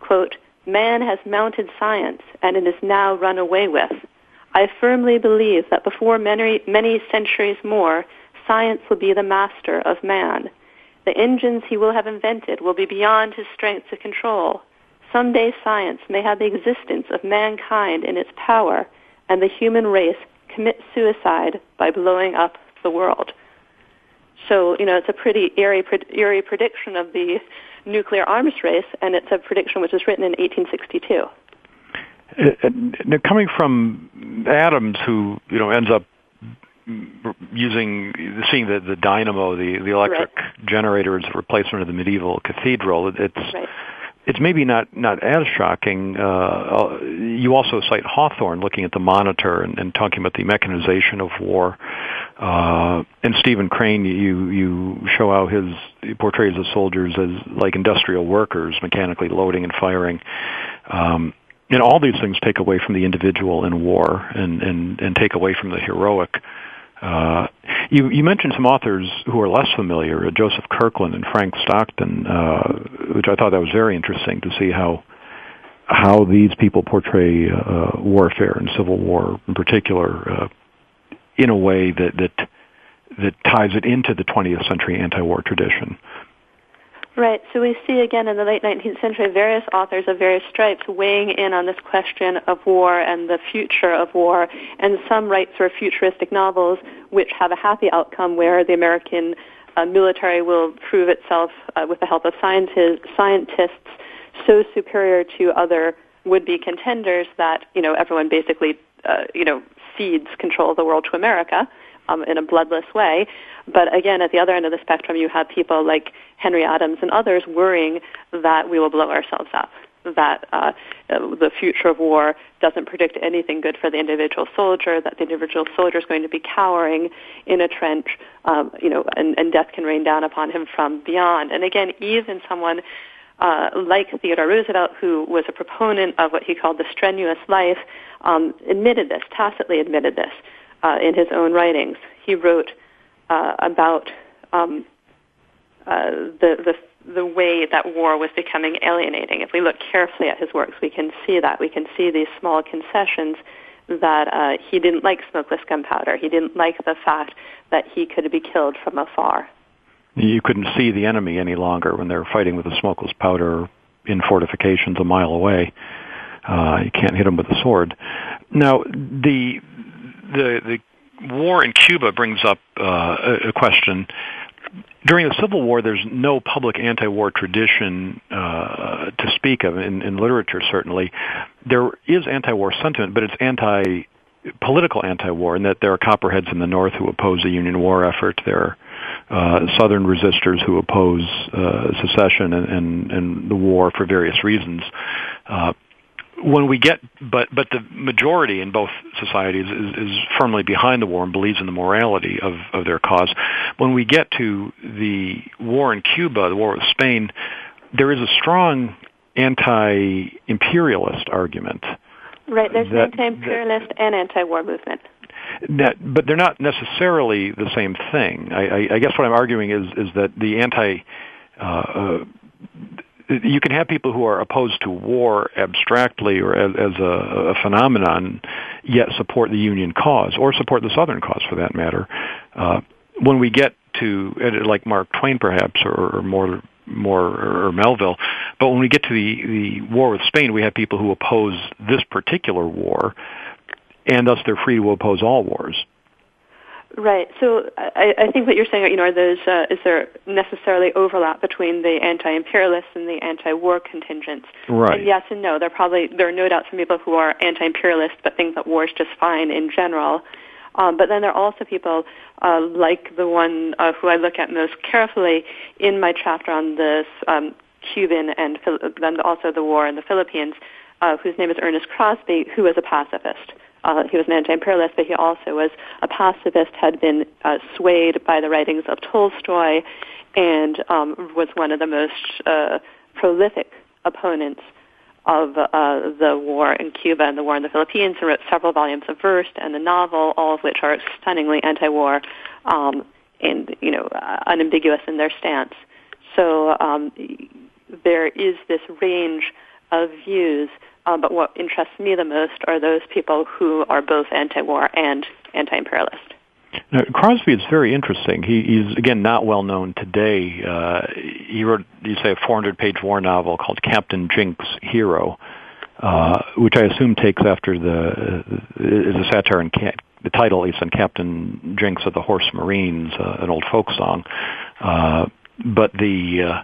quote, Man has mounted science, and it is now run away with. I firmly believe that before many, many centuries more, science will be the master of man. The engines he will have invented will be beyond his strength to control. Someday science may have the existence of mankind in its power, and the human race commit suicide by blowing up the world. So, you know, it's a pretty eerie, eerie prediction of the nuclear arms race, and it's a prediction which was written in 1862. Uh, coming from Adams, who you know ends up using seeing the the dynamo, the the electric right. generator as a replacement of the medieval cathedral. It's right. it's maybe not not as shocking. Uh, uh, you also cite Hawthorne looking at the monitor and, and talking about the mechanization of war. Uh, and Stephen Crane, you you show how his he portrays the soldiers as like industrial workers, mechanically loading and firing. Um, and all these things take away from the individual in war and, and, and take away from the heroic uh, you, you mentioned some authors who are less familiar, uh, Joseph Kirkland and Frank Stockton, uh, which I thought that was very interesting to see how how these people portray uh, warfare and civil war in particular uh, in a way that that that ties it into the 20th century anti-war tradition. Right. So we see again in the late 19th century various authors of various stripes weighing in on this question of war and the future of war. And some write sort of futuristic novels which have a happy outcome where the American uh, military will prove itself uh, with the help of scientists, scientists so superior to other would-be contenders that, you know, everyone basically, uh, you know, cedes control of the world to America um, in a bloodless way. But again, at the other end of the spectrum, you have people like Henry Adams and others worrying that we will blow ourselves up, that uh, the future of war doesn't predict anything good for the individual soldier, that the individual soldier is going to be cowering in a trench, um, you know, and, and death can rain down upon him from beyond. And again, even someone uh, like Theodore Roosevelt, who was a proponent of what he called the strenuous life, um, admitted this, tacitly admitted this uh, in his own writings. He wrote uh, about um, uh, the, the the way that war was becoming alienating. If we look carefully at his works, we can see that. We can see these small concessions that uh, he didn't like smokeless gunpowder. He didn't like the fact that he could be killed from afar. You couldn't see the enemy any longer when they were fighting with the smokeless powder in fortifications a mile away. Uh, you can't hit them with a sword. Now, the the the war in Cuba brings up uh, a question. During the Civil War, there's no public anti-war tradition uh, to speak of in, in literature. Certainly, there is anti-war sentiment, but it's anti political anti-war in that there are copperheads in the North who oppose the Union war effort. There are uh, Southern resistors who oppose uh, secession and, and, and the war for various reasons. Uh, when we get, but but the majority in both societies is, is firmly behind the war and believes in the morality of of their cause. When we get to the war in Cuba, the war with Spain, there is a strong anti-imperialist argument. Right, there's that, an anti-imperialist that, and anti-war movement. That, but they're not necessarily the same thing. I, I, I guess what I'm arguing is is that the anti uh, uh, you can have people who are opposed to war abstractly or as, as a, a, phenomenon, yet support the Union cause or support the Southern cause for that matter. Uh, when we get to like Mark Twain, perhaps, or, or more more or Melville, but when we get to the the war with Spain, we have people who oppose this particular war, and thus they're free to oppose all wars. Right. So I, I think what you're saying, you know, are those uh, is there necessarily overlap between the anti-imperialists and the anti-war contingents? Right. And yes and no. There are probably there are no doubt some people who are anti-imperialist but think that war is just fine in general. Um, but then there are also people uh, like the one uh, who I look at most carefully in my chapter on this um, Cuban and then also the war in the Philippines, uh, whose name is Ernest Crosby, who is a pacifist. Uh, he was an anti-imperialist, but he also was a pacifist, had been uh, swayed by the writings of Tolstoy, and um, was one of the most uh, prolific opponents of uh, the war in Cuba and the war in the Philippines, and wrote several volumes of verse and a novel, all of which are stunningly anti-war um, and you know uh, unambiguous in their stance. So um, there is this range of views uh, but what interests me the most are those people who are both anti-war and anti-imperialist. Now, Crosby is very interesting. He, he's again not well known today. Uh, he wrote, you say, a 400-page war novel called Captain Jinks Hero, uh, which I assume takes after the is a satire and the title is on Captain Jinks of the Horse Marines, uh, an old folk song. Uh, but uh, the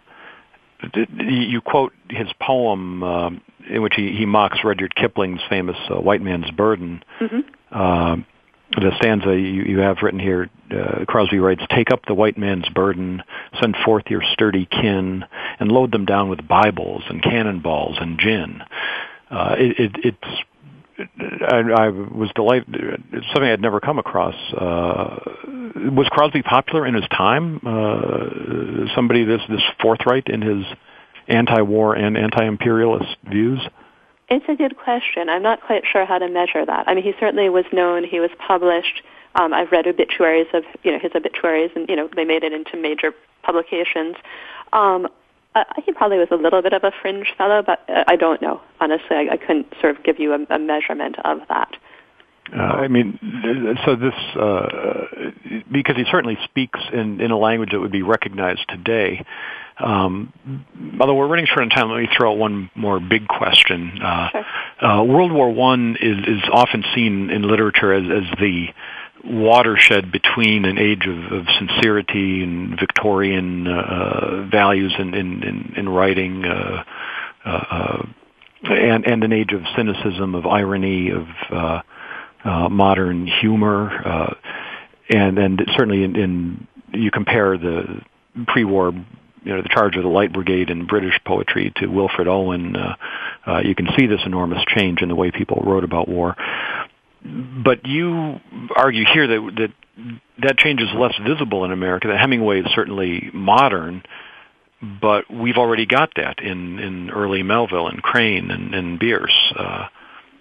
you quote his poem. In which he, he mocks Rudyard Kipling's famous uh, "White Man's Burden." Mm-hmm. Uh, the stanza you, you have written here, uh, Crosby writes, "Take up the white man's burden, send forth your sturdy kin, and load them down with Bibles and cannonballs and gin." Uh, it, it, it's I, I was delighted. It's something I'd never come across. Uh, was Crosby popular in his time? Uh, somebody this this forthright in his anti-war and anti-imperialist views? It's a good question. I'm not quite sure how to measure that. I mean, he certainly was known. He was published. Um, I've read obituaries of you know his obituaries, and you know they made it into major publications. Um, uh, he probably was a little bit of a fringe fellow, but uh, I don't know. Honestly, I, I couldn't sort of give you a, a measurement of that. Uh, I mean, so this uh, because he certainly speaks in in a language that would be recognized today. Um, although we're running short on time, let me throw out one more big question. Uh, sure. uh, World War One is, is often seen in literature as, as the watershed between an age of, of sincerity and Victorian uh, values in, in, in, in writing, uh, uh, uh, and, and an age of cynicism, of irony, of uh, uh, modern humor, uh, and and certainly in, in you compare the pre-war you know the charge of the Light Brigade in British poetry to Wilfred Owen, uh, uh, you can see this enormous change in the way people wrote about war. But you argue here that that that change is less visible in America. That Hemingway is certainly modern, but we've already got that in in early Melville and Crane and, and Bierce. Uh,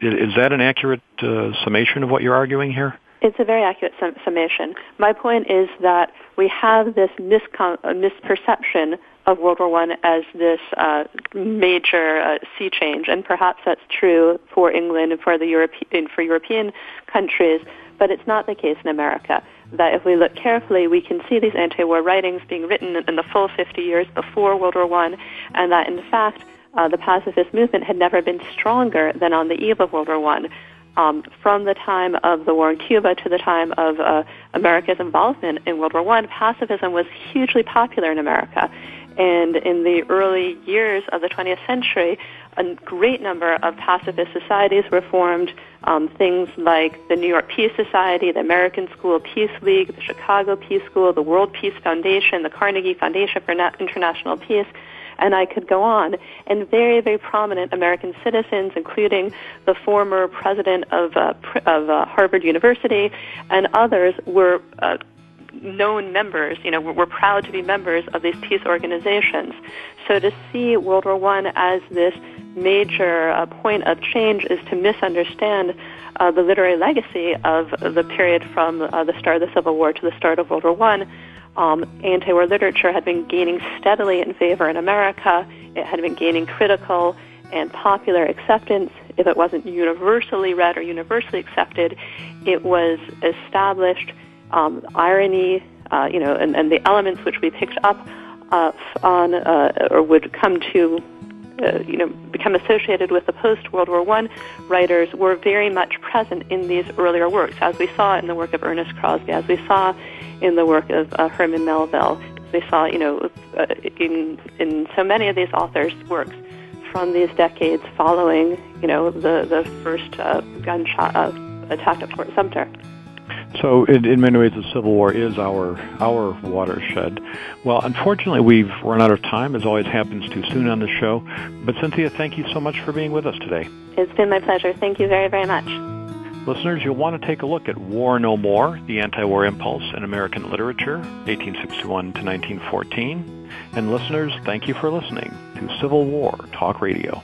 is, that an accurate uh, summation of what you're arguing here? It's a very accurate sum- summation. My point is that we have this miscon- uh, misperception of World War One as this uh, major uh, sea change, and perhaps that's true for England and for the European for European countries, but it's not the case in America. That if we look carefully, we can see these anti-war writings being written in the full 50 years before World War One, and that in fact uh, the pacifist movement had never been stronger than on the eve of World War One um, from the time of the war in Cuba to the time of uh, America's involvement in World War One, pacifism was hugely popular in America. And in the early years of the 20th century, a great number of pacifist societies were formed. Um, things like the New York Peace Society, the American School Peace League, the Chicago Peace School, the World Peace Foundation, the Carnegie Foundation for International Peace. And I could go on. And very, very prominent American citizens, including the former president of, uh, of uh, Harvard University and others, were uh, known members, you know, we're, proud to be members of these peace organizations. So to see World War One as this major uh, point of change is to misunderstand uh, the literary legacy of the period from uh, the start of the Civil War to the start of World War I. Um, anti-war literature had been gaining steadily in favor in America. It had been gaining critical and popular acceptance. If it wasn't universally read or universally accepted, it was established um, irony, uh, you know, and, and the elements which we picked up uh, on uh, or would come to uh, you know, become associated with the post-World War I writers were very much present in these earlier works, as we saw in the work of Ernest Crosby, as we saw in the work of uh, Herman Melville, we saw, you know, uh, in in so many of these authors' works from these decades following, you know, the the first uh, gunshot uh, attack at Fort Sumter. So, in, in, many ways, the Civil War is our our watershed. Well, unfortunately, we've run out of time, as always happens too soon on the show. But Cynthia, thank you so much for being with us today. It's been my pleasure. Thank you very, very much. Listeners, you'll want to take a look at War No More, the Anti-War Impulse in American Literature, 1861 to 1914. And listeners, thank you for listening to Civil War Talk Radio.